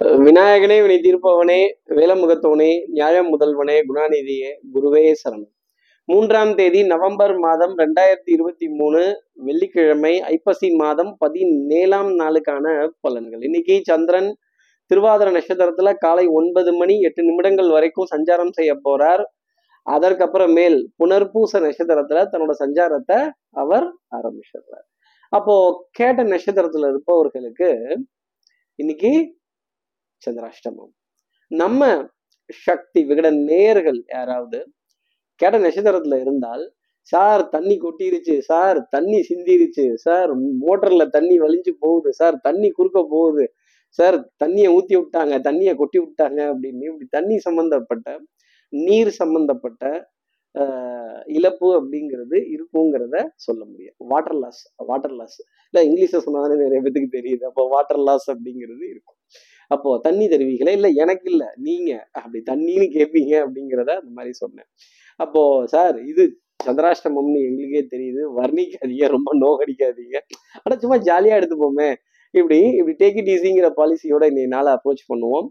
விநாயகனே வினை தீர்ப்பவனே வேலமுகத்தவனே நியாய முதல்வனே குணாநிதியே குருவே சரணம். மூன்றாம் தேதி நவம்பர் மாதம் ரெண்டாயிரத்தி இருபத்தி மூணு வெள்ளிக்கிழமை ஐப்பசி மாதம் பதினேழாம் நாளுக்கான பலன்கள். இன்னைக்கு சந்திரன் திருவாதிர நட்சத்திரத்துல காலை ஒன்பது மணி எட்டு நிமிடங்கள் வரைக்கும் சஞ்சாரம் செய்ய போறார். அதற்கப்புறமேல் புனர்பூச நட்சத்திரத்துல தன்னோட சஞ்சாரத்தை அவர் ஆரம்பிச்சிடுறார். அப்போ கேட்ட நட்சத்திரத்துல இருப்பவர்களுக்கு இன்னைக்கு சந்திராஷ்டமம். நம்ம சக்தி விகட நேர்கள் யாராவது கேட்ட நட்சத்திரத்துல இருந்தால் சார் தண்ணி கொட்டிருச்சு சார் தண்ணி சிந்திருச்சு சார் மோட்டர்ல தண்ணி வலிஞ்சு போகுது சார் தண்ணி குறுக்க போகுது சார் தண்ணியை ஊத்தி விட்டாங்க தண்ணியை கொட்டி விட்டாங்க அப்படின்னு இப்படி தண்ணி சம்பந்தப்பட்ட நீர் சம்பந்தப்பட்ட ஆஹ், இழப்பு அப்படிங்கிறது இருக்குங்கிறத சொல்ல முடியும். வாட்டர் லாஸ் வாட்டர் லாஸ் இல்லை இங்கிலீஷில் சொன்னாதானே நிறைய பேத்துக்கு தெரியுது. அப்போ வாட்டர் லாஸ் அப்படிங்கிறது இருக்கும். அப்போ தண்ணி தருவீங்களே? இல்லை எனக்கு இல்லை நீங்க. அப்படி தண்ணின்னு கேட்பீங்க அப்படிங்கிறத அந்த மாதிரி சொன்னேன். அப்போ சார் இது சந்திராஷ்டமம்னு எங்களுக்கே தெரியுது. வர்ணிக்காதீங்க ரொம்ப நோகடிக்காதீங்க. ஆனால் சும்மா ஜாலியாக எடுத்துப்போமே. இப்படி இப்படி டேக் இட் ஈஸிங்கிற பாலிசியோட இன்னைக்கு நாளை அப்ரோச் பண்ணுவோம்.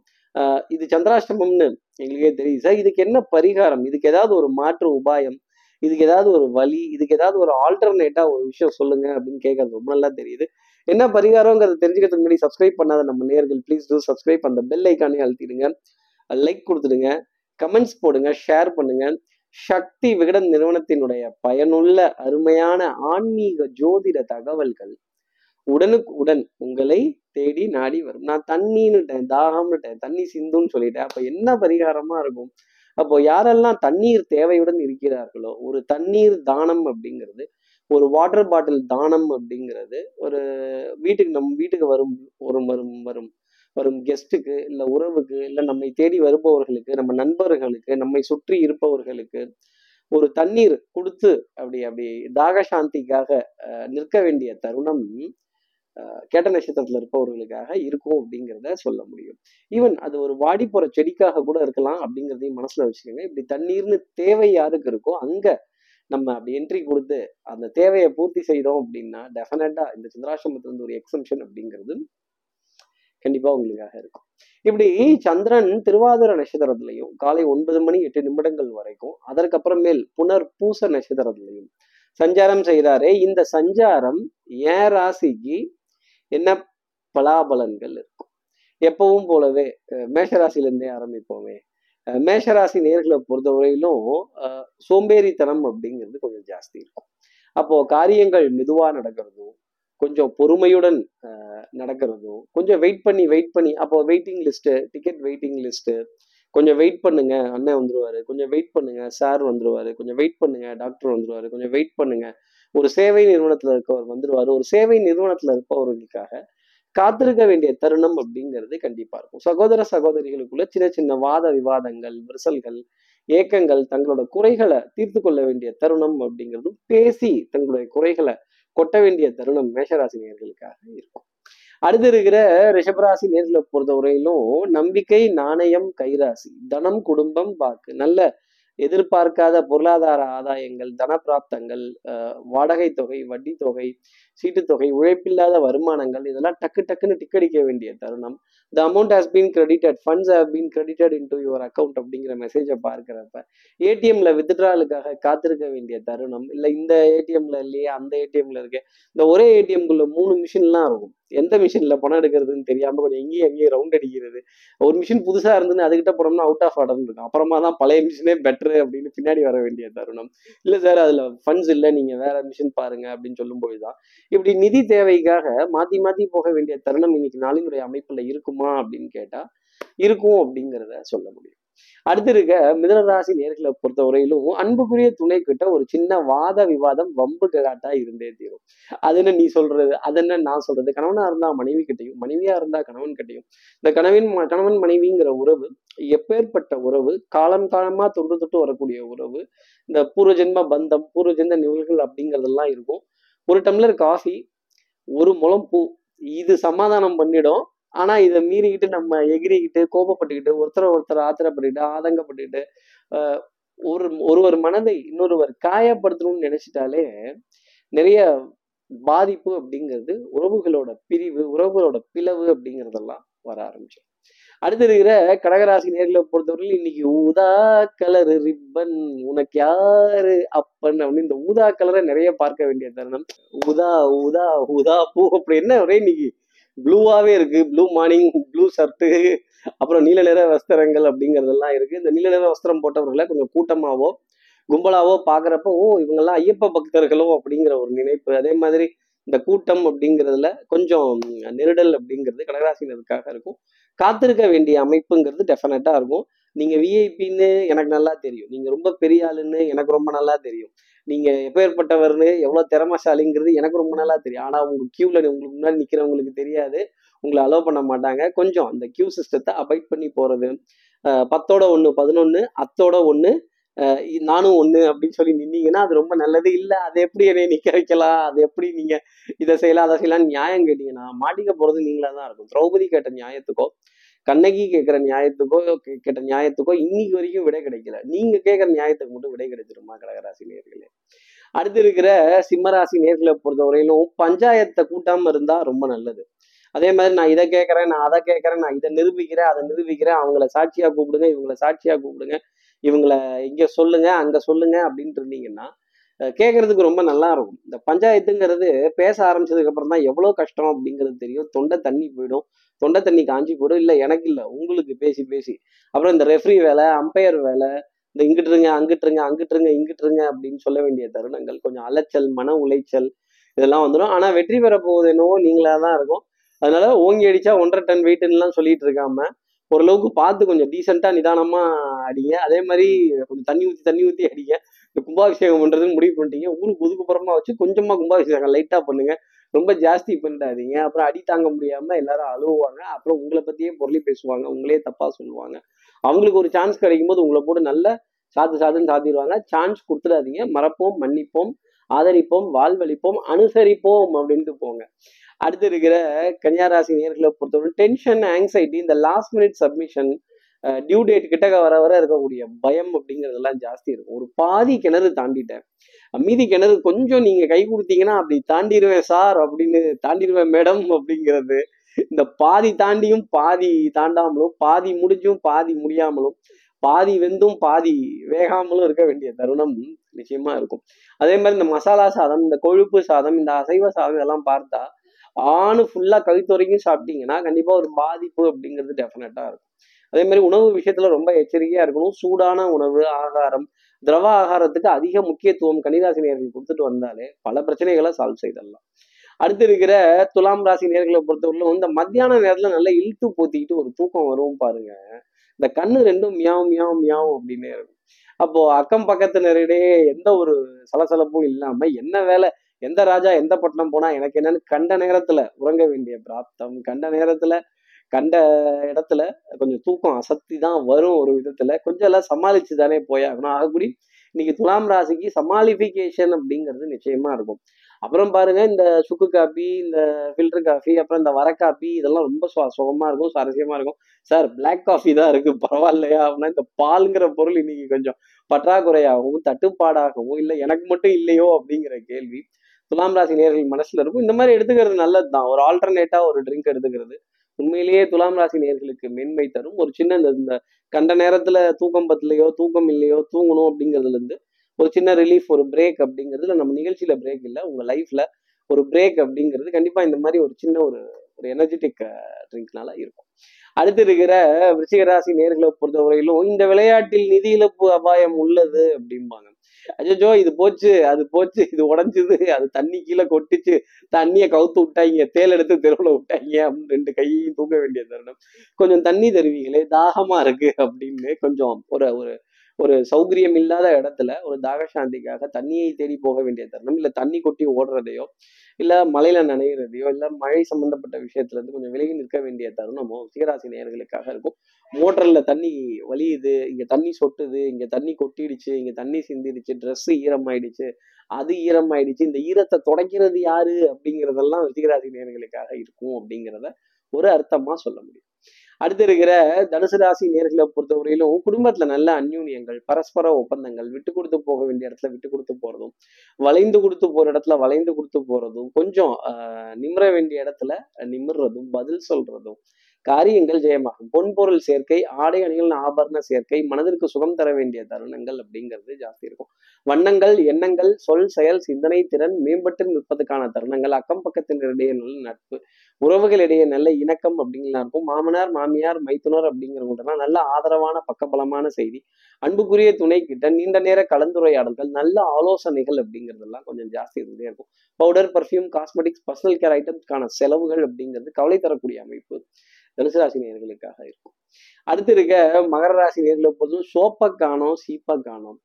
இது சந்திராஷ்டமம்னு எங்களுக்கே தெரியுது. சார் இதுக்கு என்ன பரிகாரம்? இதுக்கு ஏதாவது ஒரு மாற்று உபாயம்? இதுக்கு ஏதாவது ஒரு வழி? இதுக்கு ஏதாவது ஒரு ஆல்டர்னேட்டா ஒரு விஷயம் சொல்லுங்க அப்படின்னு கேட்கறது ரொம்ப நல்லா தெரியுது. என்ன பரிகாரங்கிறத தெரிஞ்சுக்கிறதுக்கு முன்னாடி சப்ஸ்கிரைப் பண்ணாத நம்ம நேர்கள் ப்ளீஸ் டூ சப்ஸ்கிரைப் அந்த பெல் ஐக்கானே அழுத்திடுங்க. லைக் கொடுத்துடுங்க. கமெண்ட்ஸ் போடுங்க ஷேர் பண்ணுங்க. சக்தி விகடன் நிறுவனத்தினுடைய பயனுள்ள அருமையான ஆன்மீக ஜோதிட தகவல்கள் உடனுக்கு உடன் உங்களை தேடி நாடி வரும். நான் தண்ணின்னுட்டேன் தாகம்னுட்டேன் தண்ணி சிந்துன்னு சொல்லிட்டேன். அப்ப என்ன பரிகாரமா இருக்கும்? அப்போ யாரெல்லாம் தண்ணீர் தேவையுடன் இருக்கிறார்களோ ஒரு தண்ணீர் தானம் அப்படிங்கிறது ஒரு வாட்டர் பாட்டில் தானம் அப்படிங்கிறது ஒரு வீட்டுக்கு நம் வீட்டுக்கு வரும் ஒரு வரும் வரும் வரும் கெஸ்ட்டுக்கு இல்ல உறவுக்கு இல்லை நம்மை தேடி வருபவர்களுக்கு நம்ம நண்பர்களுக்கு நம்மை சுற்றி இருப்பவர்களுக்கு ஒரு தண்ணீர் கொடுத்து அப்படி அப்படி தாக சாந்திக்காக நிற்க வேண்டிய தருணம் கேட்ட நட்சத்திரத்துல இருப்பவர்களுக்காக இருக்கும் அப்படிங்கிறத சொல்ல முடியும். ஈவன் அது ஒரு வாடி போற செடிக்காக கூட இருக்கலாம் அப்படிங்கிறதையும் மனசுல வச்சுக்கோங்க. இப்படி தண்ணீர்னு தேவை யாருக்கு இருக்கோ அங்க நம்ம அப்படி என்ட்ரி கொடுத்து அந்த தேவையை பூர்த்தி செய்தோம் அப்படின்னா டெஃபினட்டா இந்த சந்திராசிரமத்துல இருந்து ஒரு எக்ஸம்ஷன் அப்படிங்கிறது கண்டிப்பா உங்களுக்காக இருக்கும். இப்படி சந்திரன் திருவாதிர நட்சத்திரத்திலையும் காலை ஒன்பது மணி எட்டு நிமிடங்கள் வரைக்கும் அதற்கப்புறமேல் புனர் பூச நட்சத்திரத்திலையும் சஞ்சாரம் செய்கிறாரே இந்த சஞ்சாரம் ஏன் ராசிக்கு என்ன பலாபலன்கள் இருக்கும்? எப்பவும் போலவே அஹ், மேஷராசில இருந்தே ஆரம்பிப்போமே. மேஷராசி நேர்களை பொறுத்தவரையிலும் சோம்பேறித்தனம் அப்படிங்கிறது கொஞ்சம் ஜாஸ்தி இருக்கும். அப்போ காரியங்கள் மெதுவா நடக்கிறதும் கொஞ்சம் பொறுமையுடன் நடக்கிறதும் கொஞ்சம் வெயிட் பண்ணி வெயிட் பண்ணி அப்போ waiting list ticket waiting list கொஞ்சம் வெயிட் பண்ணுங்க அண்ணன் வந்துருவாரு கொஞ்சம் வெயிட் பண்ணுங்க சார் வந்துருவாரு கொஞ்சம் வெயிட் பண்ணுங்க டாக்டர் வந்துருவாரு கொஞ்சம் வெயிட் பண்ணுங்க. ஒரு சேவை நிறுவனத்தில் இருக்கவர் வந்துருவாரு. ஒரு சேவை நிறுவனத்தில் இருப்பவர்களுக்காக காத்திருக்க வேண்டிய தருணம் அப்படிங்கிறது கண்டிப்பா இருக்கும். சகோதர சகோதரிகளுக்குள்ள சின்ன சின்ன வாத விவாதங்கள் விரிசல்கள் ஏக்கங்கள் தங்களோட குறைகளை தீர்த்து கொள்ள வேண்டிய தருணம் அப்படிங்கிறதும் பேசி தங்களுடைய குறைகளை கொட்ட வேண்டிய தருணம் மேஷராசி நேர்களுக்காக இருக்கும். அடுத்து இருக்கிற ரிஷபராசி நேர்களை பொறுத்தவரையிலும் நம்பிக்கை நாணயம் கைராசி தனம் குடும்பம் வாக்கு நல்ல எதிர்பார்க்காத பொருளாதார ஆதாயங்கள் தனப்பிராப்தங்கள் வாடகை தொகை வட்டி தொகை சீட்டுத்தொகை உழைப்பில்லாத வருமானங்கள் இதெல்லாம் டக்கு டக்குன்னு டிக்கடிக்க வேண்டிய தருணம். The amount has been credited funds have been credited into your account அப்படிங்கிற மெசேஜை பார்க்குறப்ப ஏடிஎம்ல வித்ட்ராலுக்காக காத்திருக்க வேண்டிய தருணம் இல்லை இந்த ஏடிஎம்ல இல்லையே அந்த ஏடிஎம்ல இருக்கு இந்த ஒரே ஏடிஎம்குள்ள மூணு மிஷின்லாம் இருக்கும். எந்த மிஷினில் பணம் எடுக்கிறதுன்னு தெரியாமல் கொஞ்சம் இங்கேயும் அங்கேயும் ரவுண்ட் அடிக்கிறது. ஒரு மிஷின் புதுசா இருந்துன்னு அதுக்கிட்ட போனோம்னா அவுட் ஆஃப் ஆர்டர் இருக்கும். அப்புறமா தான் பழைய மிஷினே பெட்டர் அப்படின்னு பின்னாடி வர வேண்டிய தருணம். இல்லை சார் அதில் ஃபண்ட்ஸ் இல்லை நீங்க வேற மிஷின் பாருங்க அப்படின்னு சொல்லும்போது தான் இப்படி நிதி தேவைக்காக மாற்றி மாற்றி போக வேண்டிய தருணம் இன்னைக்கு நாளினுடைய அமைப்புல இருக்குமா அப்படின்னு கேட்டால் இருக்கும் அப்படிங்கிறத சொல்ல முடியும். அடுத்து இருக்க மிதனராசி நேர்களை பொறுத்தவரையிலும் அன்புக்குரிய துணை கிட்ட ஒரு சின்ன வாத விவாதம் வம்பு கலாட்டா இருந்தே தீரும். அது என்ன நீ சொல்றது? அது என்ன நான் சொல்றது? கணவனா இருந்தா மனைவி கிட்டையும் மனைவியா இருந்தா கணவன் கிட்டையும். இந்த கணவன் கணவன் மனைவிங்கிற உறவு எப்பேற்பட்ட உறவு காலம் காலமா தொன்று தொட்டு வரக்கூடிய உறவு இந்த பூர்வ ஜென்ம பந்தம் பூர்வ ஜென்ம நிகழ்வுகள் அப்படிங்கிறதெல்லாம் இருக்கும். ஒரு டம்ளர் காஃபி ஒரு முழம் பூ இது சமாதானம் பண்ணிடும். ஆனா இதை மீறிக்கிட்டு நம்ம எகிரிக்கிட்டு கோபப்பட்டுக்கிட்டு ஒருத்தரை ஒருத்தர் ஆத்திரப்பட்டுக்கிட்டு ஆதங்கப்பட்டுக்கிட்டு ஒரு ஒருவர் மனதை இன்னொருவர் காயப்படுத்தணும்னு நினைச்சிட்டாலே நிறைய பாதிப்பு அப்படிங்கிறது உறவுகளோட பிரிவு உறவுகளோட பிளவு அப்படிங்கிறதெல்லாம் வர ஆரம்பிச்சோம் அடுத்து இருக்கிற கடகராசி நேர்களை பொறுத்தவரையில் இன்னைக்கு ஊதா கலர் ரிப்பன் உனக்கு யாரு அப்பன் அப்படின்னு இந்த ஊதா கலரை நிறைய பார்க்க வேண்டிய தருணம். ஊதா ஊதா ஊதா பூ அப்படி என்ன ஒரே இன்னைக்கு ப்ளூவாகவே இருக்கு. ப்ளூ மார்னிங் ப்ளூ ஷர்ட்டு அப்புறம் நீல நிற வஸ்திரங்கள் அப்படிங்கிறதெல்லாம் இருக்கு. இந்த நீல நிற வஸ்திரம் போட்டவர்களை கொஞ்சம் கூட்டமாகவோ கும்பலாவோ பாக்குறப்போ ஓ இவங்கெல்லாம் ஐயப்ப பக்தர்களோ அப்படிங்கிற ஒரு நினைப்பு. அதே மாதிரி இந்த கூட்டம் அப்படிங்கிறதுல கொஞ்சம் நெருடல் அப்படிங்கிறது கடகராசினருக்காக இருக்கும். காத்திருக்க வேண்டிய அமைப்புங்கிறது டெஃபினட்டாக இருக்கும். நீங்கள் விஐபின்னு எனக்கு நல்லா தெரியும். நீங்கள் ரொம்ப பெரிய ஆளுன்னு எனக்கு ரொம்ப நல்லா தெரியும். நீங்க எப்பேற்பட்டவர்னு எவ்வளவு திறமசாலிங்கிறது எனக்கு ரொம்ப நல்லா தெரியும். ஆனா உங்க கியூல உங்களுக்கு முன்னாடி நிக்கிறவங்களுக்கு தெரியாது. உங்களை அலோவ் பண்ண மாட்டாங்க. கொஞ்சம் அந்த கியூ சிஸ்டத்தை அபாய்ட் பண்ணி போறது. பத்தோட ஒண்ணு பதினொன்னு அத்தோட ஒண்ணு நானும் ஒண்ணு அப்படின்னு சொல்லி நின்னீங்கன்னா அது ரொம்ப நல்லது. இல்ல அதை எப்படி என்னை நிக்க வைக்கலாம்? அது எப்படி நீங்க இதை செய்யலாம் அதை செய்யலாம் நியாயம் கேட்டீங்கன்னா மாட்டிக்க போறது நீங்களா தான் இருக்கும். திரௌபதி கேட்ட நியாயத்துக்கோ கண்ணகி கேட்குற நியாயத்துக்கோ கேட்ட நியாயத்துக்கோ இன்னைக்கு வரைக்கும் விடை கிடைக்கல. நீங்க கேட்குற நியாயத்துக்கு மட்டும் விடை கிடைச்சிருமா கடகராசி நேர்களே? அடுத்து இருக்கிற சிம்மராசி நேர்களை பொறுத்தவரையிலும் பஞ்சாயத்தை கூட்டாம இருந்தா ரொம்ப நல்லது. அதே மாதிரி நான் இதை கேட்குறேன் நான் அதை கேட்குறேன் நான் இதை நிரூபிக்கிறேன் அதை நிரூபிக்கிறேன் அவங்கள சாட்சியாக கூப்பிடுங்க இவங்கள சாட்சியாக கூப்பிடுங்க இவங்கள இங்கே சொல்லுங்க அங்கே சொல்லுங்க அப்படின்ட்டு இருந்தீங்கன்னா கேட்கறதுக்கு ரொம்ப நல்லா இருக்கும். இந்த பஞ்சாயத்துங்கிறது பேச ஆரம்பிச்சதுக்கு அப்புறம் தான் எவ்வளோ கஷ்டம் அப்படிங்கிறது தெரியும். தொண்டை தண்ணி போயிடும். தொண்டை தண்ணி காஞ்சி போயிடும். இல்லை எனக்கு இல்லை உங்களுக்கு பேசி பேசி. அப்புறம் இந்த ரெஃப்ரி வேலை அம்பையர் வேலை இந்த இங்கிட்டுருங்க அங்கிட்டுருங்க அங்கிட்டுருங்க இங்கிட்டுருங்க அப்படின்னு சொல்ல வேண்டிய தருணங்கள் கொஞ்சம் அலைச்சல் மன உளைச்சல் இதெல்லாம் வந்துடும். ஆனால் வெற்றி பெற போகுது என்னவோ நீங்களாக தான் இருக்கும். அதனால ஓங்கி அடிச்சா ஒன்றரை டன் வெயிட்லாம் சொல்லிட்டு இருக்காம ஓரளவுக்கு பார்த்து கொஞ்சம் டீசெண்டாக நிதானமாக அடிங்க. அதே மாதிரி கொஞ்சம் தண்ணி ஊற்றி தண்ணி ஊற்றி அடிங்க. இந்த கும்பாபிஷேகம் பண்றதுன்னு முடிவு பண்ணிட்டீங்க. ஊருக்கு ஒதுக்குப்புறமா வச்சு கொஞ்சமா கும்பாபிஷேகம் லைட்டா பண்ணுங்க. ரொம்ப ஜாஸ்தி பண்ணிடாதீங்க. அப்புறம் அடி தாங்க முடியாம எல்லாரும் அழுவாங்க அப்புறம் உங்களை பத்தியே பொருளி பேசுவாங்க. உங்களே தப்பா சொல்லுவாங்க. அவங்களுக்கு ஒரு சான்ஸ் கிடைக்கும் போது உங்களை போட்டு நல்ல சாத்து சாத்துன்னு சாத்திடுவாங்க. சான்ஸ் கொடுத்துடாதீங்க. மறப்போம் மன்னிப்போம் ஆதரிப்போம் வாழ்வழிப்போம் அனுசரிப்போம் அப்படின்ட்டு போங்க. அடுத்து இருக்கிற கன்னியாராசி நேர்களை பொறுத்தவரை டென்ஷன் ஆங்ஸைட்டி இந்த last minute submission due date கிட்டக்க வர வர இருக்கக்கூடிய பயம் அப்படிங்கிறதெல்லாம் ஜாஸ்தி இருக்கும். ஒரு பாதி கிணறு தாண்டிட்டேன். மீதி கிணறு கொஞ்சம் நீங்க கை கொடுத்தீங்கன்னா அப்படி தாண்டிடுவேன் சார் அப்படின்னு தாண்டிடுவேன் மேடம் அப்படிங்கிறது. இந்த பாதி தாண்டியும் பாதி தாண்டாமலும் பாதி முடிஞ்சும் பாதி முடியாமலும் பாதி வெந்தும் பாதி வேகாமலும் இருக்க வேண்டிய தருணம் நிச்சயமா இருக்கும். அதே மாதிரி இந்த மசாலா சாதம் இந்த கொழுப்பு சாதம் இந்த அசைவ சாதம் இதெல்லாம் பார்த்தா ஆணு ஃபுல்லா கழுத்து வரைக்கும் சாப்பிட்டீங்கன்னா கண்டிப்பா ஒரு பாதிப்பு அப்படிங்கிறது டெஃபினட்டா இருக்கும். அதே மாதிரி உணவு விஷயத்துல ரொம்ப எச்சரிக்கையா இருக்கணும். சூடான உணவு ஆகாரம் திரவ ஆகாரத்துக்கு அதிக முக்கியத்துவம் கன்னிராசி நேர்கள் கொடுத்துட்டு வந்தாலே பல பிரச்சனைகளை சால்வ் செய்திடலாம் அடுத்து இருக்கிற துலாம் ராசி நேர்களை பொறுத்தவரையிலும் இந்த மத்தியான நேரத்துல நல்லா இழுத்து போத்திக்கிட்டு ஒரு தூக்கம் வரும் பாருங்க. இந்த கண்ணு ரெண்டும் மியாவும் மியாவும் மியாவும் அப்படின்னே இருக்கும். அப்போ அக்கம் பக்கத்தினரிடையே எந்த ஒரு சலசலப்பும் இல்லாம என்ன வேலை எந்த ராஜா எந்த பட்டணம் போனா எனக்கு என்னன்னு கண்ட நேரத்துல உறங்க வேண்டிய பிராப்தம் கண்ட நேரத்துல கண்ட இடத்துல கொஞ்சம் தூக்கம் அசத்தி தான் வரும் ஒரு விதத்துல. கொஞ்சம் எல்லாம் சமாளிச்சு தானே போயாகணும் ஆகக்கூடி இன்னைக்கு துலாம் ராசிக்கு சமாளிஃபிகேஷன் அப்படிங்கிறது நிச்சயமா இருக்கும். அப்புறம் பாருங்க இந்த சுக்கு காஃபி இந்த ஃபில்டர் காஃபி அப்புறம் இந்த வர காஃபி இதெல்லாம் ரொம்ப சுகமா இருக்கும் சுவாரஸ்யமா இருக்கும். சார் பிளாக் காஃபி தான் இருக்கு. பரவாயில்லையா? அப்படின்னா இந்த பால்ங்கிற பொருள் இன்னைக்கு கொஞ்சம் பற்றாக்குறையாகவும் தட்டுப்பாடாகவும் இல்லை எனக்கு மட்டும் இல்லையோ அப்படிங்கிற கேள்வி துலாம் ராசி நேர்கள் மனசுல இருக்கும். இந்த மாதிரி எடுத்துக்கிறது நல்லது தான் ஒரு ஆல்டர்னேட்டா ஒரு ட்ரிங்க் எடுத்துக்கிறது. உண்மையிலேயே துலாம் ராசி நேர்களுக்கு மென்மை தரும். ஒரு சின்ன இந்த இந்த கண்ட நேரத்துல தூக்கம் பத்தலையோ தூக்கம் இல்லையோ தூங்கணும் அப்படிங்கிறதுல இருந்து ஒரு சின்ன ரிலீஃப் ஒரு பிரேக் அப்படிங்கிறதுல நம்ம நிகழ்ச்சியில பிரேக் இல்லை. உங்க லைஃப்ல ஒரு பிரேக் அப்படிங்கிறது கண்டிப்பா இந்த மாதிரி ஒரு சின்ன ஒரு ஒரு எனர்ஜெட்டிக் ட்ரிங்க்னால இருக்கும். அடுத்து இருக்கிற விருச்சிகராசி நேர்களை பொறுத்தவரையிலும் இந்த விளையாட்டில் நிதி இழப்பு அபாயம் உள்ளது அப்படிம்பாங்க. அஜோ இது போச்சு அது போச்சு இது உடஞ்சுது அது தண்ணி கீழே கொட்டிச்சு தண்ணியை கவுத்து விட்டாங்க தேல் எடுத்து தெருவில் விட்டாங்க அப்படின்னு ரெண்டு கையையும் தூங்க வேண்டிய தருணம். கொஞ்சம் தண்ணி தருவீங்களே தாகமா இருக்கு அப்படின்னு கொஞ்சம் ஒரு ஒரு ஒரு சௌகரியம் இல்லாத இடத்துல ஒரு தாகசாந்திக்காக தண்ணியை தேடி போக வேண்டிய தருணம் இல்லை தண்ணி கொட்டி ஓடுறதையோ இல்லை மழையில நனைகிறதையோ இல்லை மழை சம்பந்தப்பட்ட விஷயத்துல இருந்து கொஞ்சம் விலகி நிற்க வேண்டிய தருணமோ சிகராசி நேயர்களுக்காக இருக்கும். மோட்டர்ல தண்ணி வலியுது இங்க தண்ணி சொட்டுது இங்க தண்ணி கொட்டிடுச்சு இங்க தண்ணி சிந்திடுச்சு ட்ரெஸ் ஈரமாயிடுச்சு அது ஈரமாயிடுச்சு இந்த ஈரத்தை துடைக்கிறது யாரு அப்படிங்கிறதெல்லாம் ரிஷிகராசி நேர்களுக்காக இருக்கும் அப்படிங்கிறத ஒரு அர்த்தமா சொல்ல முடியும். அடுத்து இருக்கிற தனுசு ராசி நேர்களை பொறுத்தவரையிலும் குடும்பத்துல நல்ல அந்யூன்யங்கள் பரஸ்பர ஒப்பந்தங்கள் விட்டு கொடுத்து போக வேண்டிய இடத்துல விட்டு கொடுத்து போறதும் வளைந்து கொடுத்து போற இடத்துல வளைந்து கொடுத்து போறதும் கொஞ்சம் ஆஹ் நிமிர வேண்டிய இடத்துல நிமிர்றதும் பதில் சொல்றதும் காரியங்கள் ஜெயமாகும். பொன்பொருள் சேர்க்கை ஆடை அணிகள் ஆபரண சேர்க்கை மனதிற்கு சுகம் தர வேண்டிய தருணங்கள் அப்படிங்கிறது ஜாஸ்தி இருக்கும். வண்ணங்கள் எண்ணங்கள் சொல் செயல் சிந்தனை திறன் மேம்பட்டு நிற்பதற்கான தருணங்கள் அக்கம் பக்கத்தினரிடையே நல்ல நட்பு உறவுகளிடையே நல்ல இணக்கம் அப்படிங்கலாம் இருக்கும். மாமனார் மாமியார் மைத்துனர் அப்படிங்கிறவங்கலாம் நல்ல ஆதரவான பக்கபலமான செய்தி அன்புக்குரிய துணை கிட்ட நீண்ட நேர கலந்துரையாடல்கள் நல்ல ஆலோசனைகள் அப்படிங்கிறதெல்லாம் கொஞ்சம் ஜாஸ்தி இருந்தே இருக்கும். Powder perfume cosmetics personal care ஐட்டம்ஸ்க்கான செலவுகள் அப்படிங்கிறது கவலை தரக்கூடிய அமைப்பு. தனுசு ராசி நேர்களுக்காக இருக்கும். அடுத்து இருக்க மகர ராசி நேர்களை பொறுத்தும் சோப்பை காணும் சீப்பை காணும்.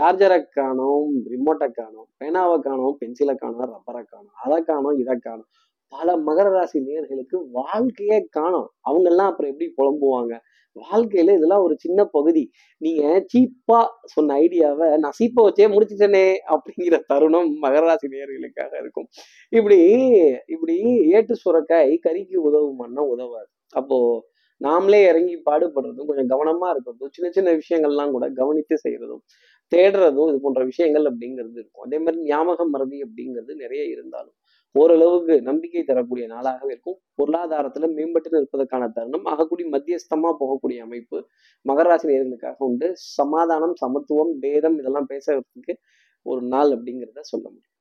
சார்ஜரை காணோம் ரிமோட்டை காணோம் பேனாவை காணோம் பென்சிலை காணோம் ரப்பரை காணோம் அதை காணோம் இதை காணோம். பல மகர ராசி நேர்களுக்கு வாழ்க்கையே காணும். அவங்க எல்லாம் அப்புறம் எப்படி புலம்புவாங்க? வாழ்க்கையில இதெல்லாம் ஒரு சின்ன பகுதி. நீங்க சீப்பா சொன்ன ஐடியாவை நான் சீப்பை வச்சே முடிச்சுட்டேனே அப்படிங்கிற தருணம் மகர ராசி நேர்களுக்காக இருக்கும். இப்படி இப்படி ஏட்டு சுரக்காய் கறிக்கு உதவுமான்னா உதவாது. அப்போ நாமளே இறங்கி பாடுபடுறதும் கொஞ்சம் கவனமா இருக்கிறதும் சின்ன சின்ன விஷயங்கள்லாம் கூட கவனித்து செய்யறதும் தேடுறதும் இது போன்ற விஷயங்கள் அப்படிங்கிறது இருக்கும். அதே மாதிரி ஞாபகம் மறதி அப்படிங்கிறது நிறைய இருந்தாலும் ஓரளவுக்கு நம்பிக்கை தரக்கூடிய நாளாகவே இருக்கும். பொருளாதாரத்துல மேம்பட்டு நிற்பதற்கான தருணம் ஆகக்கூடிய மத்தியஸ்தமா போகக்கூடிய அமைப்பு மகராசி நேர்களுக்காக உண்டு. சமாதானம் சமத்துவம் பேதம் இதெல்லாம் பேசுறதுக்கு ஒரு நாள் அப்படிங்கிறத சொல்ல முடியும்.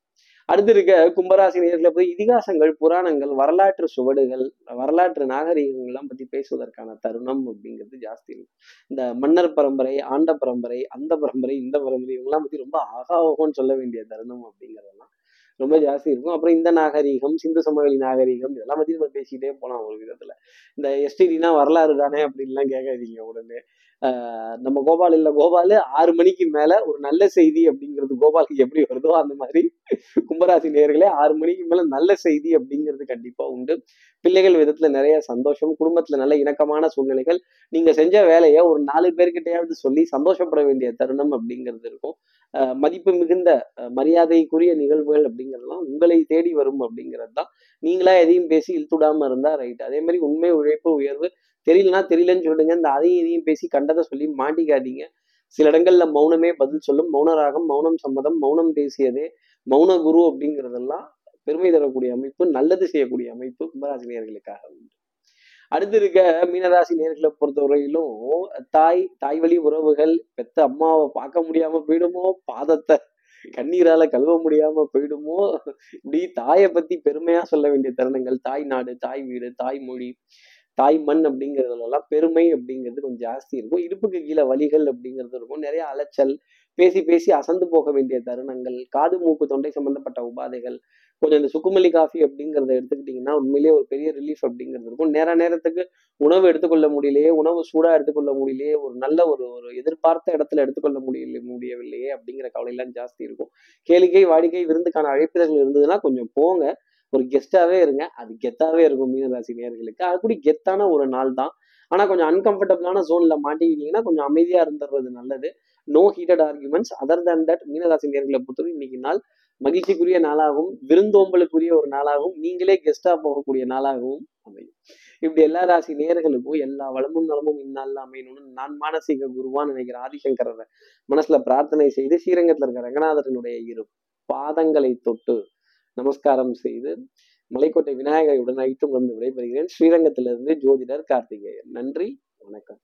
அடுத்து இருக்க கும்பராசி நேர்களை போய் இதிகாசங்கள் புராணங்கள் வரலாற்று சுவடுகள் வரலாற்று நாகரிகங்கள்லாம் பத்தி பேசுவதற்கான தருணம் அப்படிங்கிறது ஜாஸ்தி இருக்கும் இந்த மன்னர் பரம்பரை ஆண்ட பரம்பரை அந்த பரம்பரை இந்த பரம்பரை இவங்கெல்லாம் பத்தி ரொம்ப ஆகாவோகம்னு சொல்ல வேண்டிய தருணம் அப்படிங்கிறதெல்லாம் ரொம்ப ஜாஸ்தி இருக்கும். அப்புறம் இந்த நாகரீகம் சிந்து சமவெளி நாகரீகம் இதெல்லாம் பத்தி நம்ம பேசிக்கிட்டே போலாம் ஒரு விதத்துல. இந்த எஸ்டிடினா வரலாறு தானே அப்படின்லாம் கேட்காதீங்க உடனே. நம்ம கோபால் இல்ல கோபால் ஆறு மணிக்கு மேல ஒரு நல்ல செய்தி அப்படிங்கிறது கோபாலுக்கு எப்படி வருதோ அந்த மாதிரி கும்பராசி நேர்களே ஆறு மணிக்கு மேல நல்ல செய்தி அப்படிங்கிறது கண்டிப்பா உண்டு. பிள்ளைகள் விதத்துல நிறைய சந்தோஷம் குடும்பத்துல நல்ல இணக்கமான சூழ்நிலைகள். நீங்க செஞ்ச வேலையை ஒரு நாலு பேர்கிட்டயாவது சொல்லி சந்தோஷப்பட வேண்டிய தருணம் அப்படிங்கிறது இருக்கும். ஆஹ் மதிப்பு மிகுந்த மரியாதைக்குரிய நிகழ்வுகள் அப்படிங்கிறதெல்லாம் உங்களை தேடி வரும் அப்படிங்கிறது தான் நீங்களா எதையும் பேசி இழுத்துடாம இருந்தா ரைட் அதே மாதிரி உண்மை உழைப்பு உயர்வு தெரியலனா தெரியலன்னு சொல்லுங்க இந்த அதையும் இதையும் பேசி கண்டதை சொல்லி மாட்டிக்காதீங்க. சில இடங்கள்ல மௌனமே பதில் சொல்லும். மௌனராகம் மௌனம் சம்மதம் மௌனம் பேசியதே மௌன குரு அப்படிங்கிறதெல்லாம் பெருமை தரக்கூடிய அமைப்பு நல்லது செய்யக்கூடிய அமைப்பு கும்பராசி நேர்களுக்காக உண்டு. அடுத்து இருக்க மீனராசி நேர்களை பொறுத்தவரையிலும் தாய் தாய் வழி உறவுகள் பெத்த அம்மாவை பார்க்க முடியாம போயிடுமோ? பாதத்தை கண்ணீரால கழுவ முடியாம போயிடுமோ? இப்படி தாயை பத்தி பெருமையா சொல்ல வேண்டிய தருணங்கள் தாய் நாடு தாய் வீடு தாய் மொழி தாய் மண் அப்படிங்கிறதுலாம் பெருமை அப்படிங்கிறது கொஞ்சம் ஜாஸ்தி இருக்கும். இடுப்புக்கு கீழே வலிகள் அப்படிங்கிறது இருக்கும். நிறைய அலைச்சல் பேசி பேசி அசந்து போக வேண்டிய தருணங்கள் காது மூக்கு தொண்டை சம்பந்தப்பட்ட உபாதைகள் கொஞ்சம் இந்த சுக்குமல்லி காஃபி அப்படிங்கிறத எடுத்துக்கிட்டிங்கன்னா உண்மையிலேயே ஒரு பெரிய ரிலீஃப் அப்படிங்கிறது இருக்கும். நேர நேரத்துக்கு உணவு எடுத்துக்கொள்ள முடியலையே உணவு சூடாக எடுத்துக்கொள்ள முடியலையே ஒரு நல்ல ஒரு ஒரு எதிர்பார்த்த இடத்துல எடுத்துக்கொள்ள முடியல முடியவில்லையே அப்படிங்கிற கவலையெல்லாம் ஜாஸ்தி இருக்கும். கேளிக்கை வாடிக்கை விருந்துக்கான அழைப்பிதழ்கள் இருந்ததுன்னா கொஞ்சம் போங்க. ஒரு கெஸ்டாவே இருங்க. அது கெத்தாவே இருக்கும் மீனராசி நேர்களுக்கு அது கூட கெத்தான ஒரு நாள் தான். ஆனா கொஞ்சம் அன்கம்ஃபர்டபுளான ஜோன்ல மாட்டிக்கிட்டீங்கன்னா கொஞ்சம் அமைதியா இருந்துடுறது நல்லது. No heated arguments other than that மீனராசி நேர்களை பொறுத்தவரை இன்னைக்கு நாள் மகிழ்ச்சிக்குரிய நாளாகவும் விருந்தோம்பலுக்குரிய ஒரு நாளாகவும் நீங்களே கெஸ்டா போகக்கூடிய நாளாகவும் அமையும். இப்படி எல்லா ராசி நேர்களுக்கும் எல்லா வளமும் நலமும் இந்நாளில் அமையணும்னு நான் மானசீக குருவான்னு நினைக்கிற ஆதிசங்கரரை மனசுல பிரார்த்தனை செய்து ஸ்ரீரங்கத்துல இருக்கிற ரங்கநாதரனுடைய இரு பாதங்களை தொட்டு நமஸ்காரம் செய்து மலைக்கோட்டை விநாயகருடன் ஐட்டும் வந்து விடைபெறுகிறேன். ஸ்ரீரங்கத்திலிருந்து ஜோதிடர் கார்த்திகேயன். நன்றி. வணக்கம்.